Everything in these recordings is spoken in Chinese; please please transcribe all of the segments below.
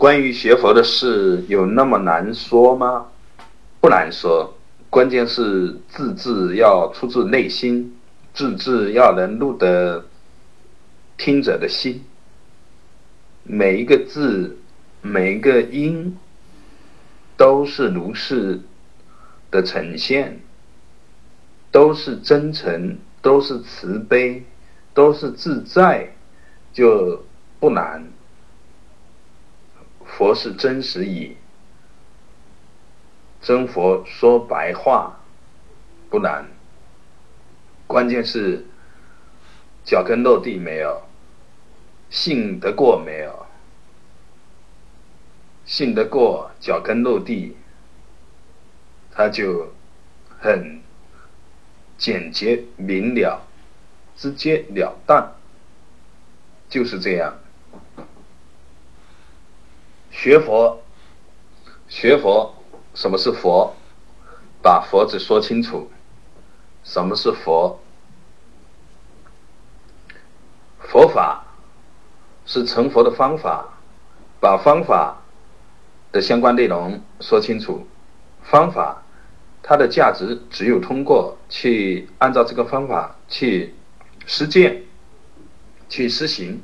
关于学佛的事，有那么难说吗？不难说，关键是字字要出自内心，字字要能入得听者的心。每一个字，每一个音，都是如是的呈现，都是真诚，都是慈悲，都是自在，就不难。佛是真实意。真佛说白话不难，关键是脚跟落地没有，信得过没有？信得过，脚跟落地，他就很简洁明了、直截了当，就是这样。学佛，学佛。什么是佛？把佛字说清楚。什么是佛？佛法是成佛的方法，把方法的相关内容说清楚。方法它的价值只有通过去按照这个方法去实践、去实行，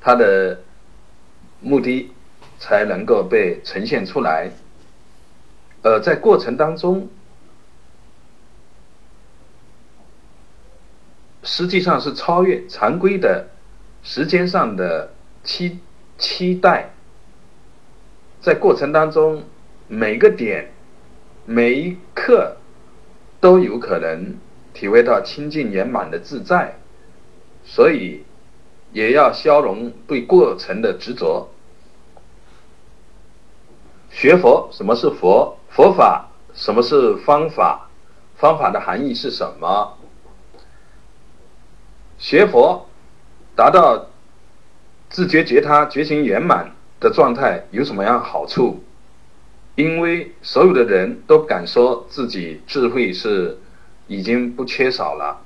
它的目的才能够被呈现出来。呃，在过程当中，实际上是超越常规的时间上的期期待，在过程当中，每个点、每一刻都有可能体会到清净圆满的自在，所以也要消融对过程的执着。学佛，什么是佛？佛法什么是方法？方法的含义是什么？学佛达到自觉觉他、觉醒圆满的状态有什么样好处？因为所有的人都敢说自己智慧是已经不缺少了，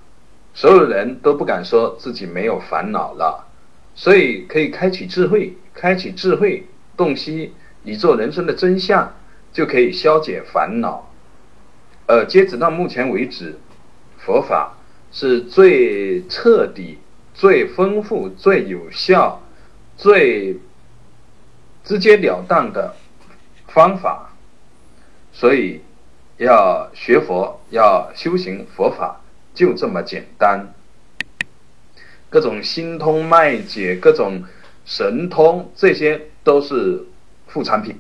所有人都不敢说自己没有烦恼了，所以可以开启智慧，开启智慧，洞悉以做人生的真相。就可以消解烦恼，呃，截止到目前为止，佛法是最彻底、最丰富、最有效、最直截了当的方法。所以，要学佛、要修行佛法，就这么简单。各种心通脉解、各种神通，这些都是副产品。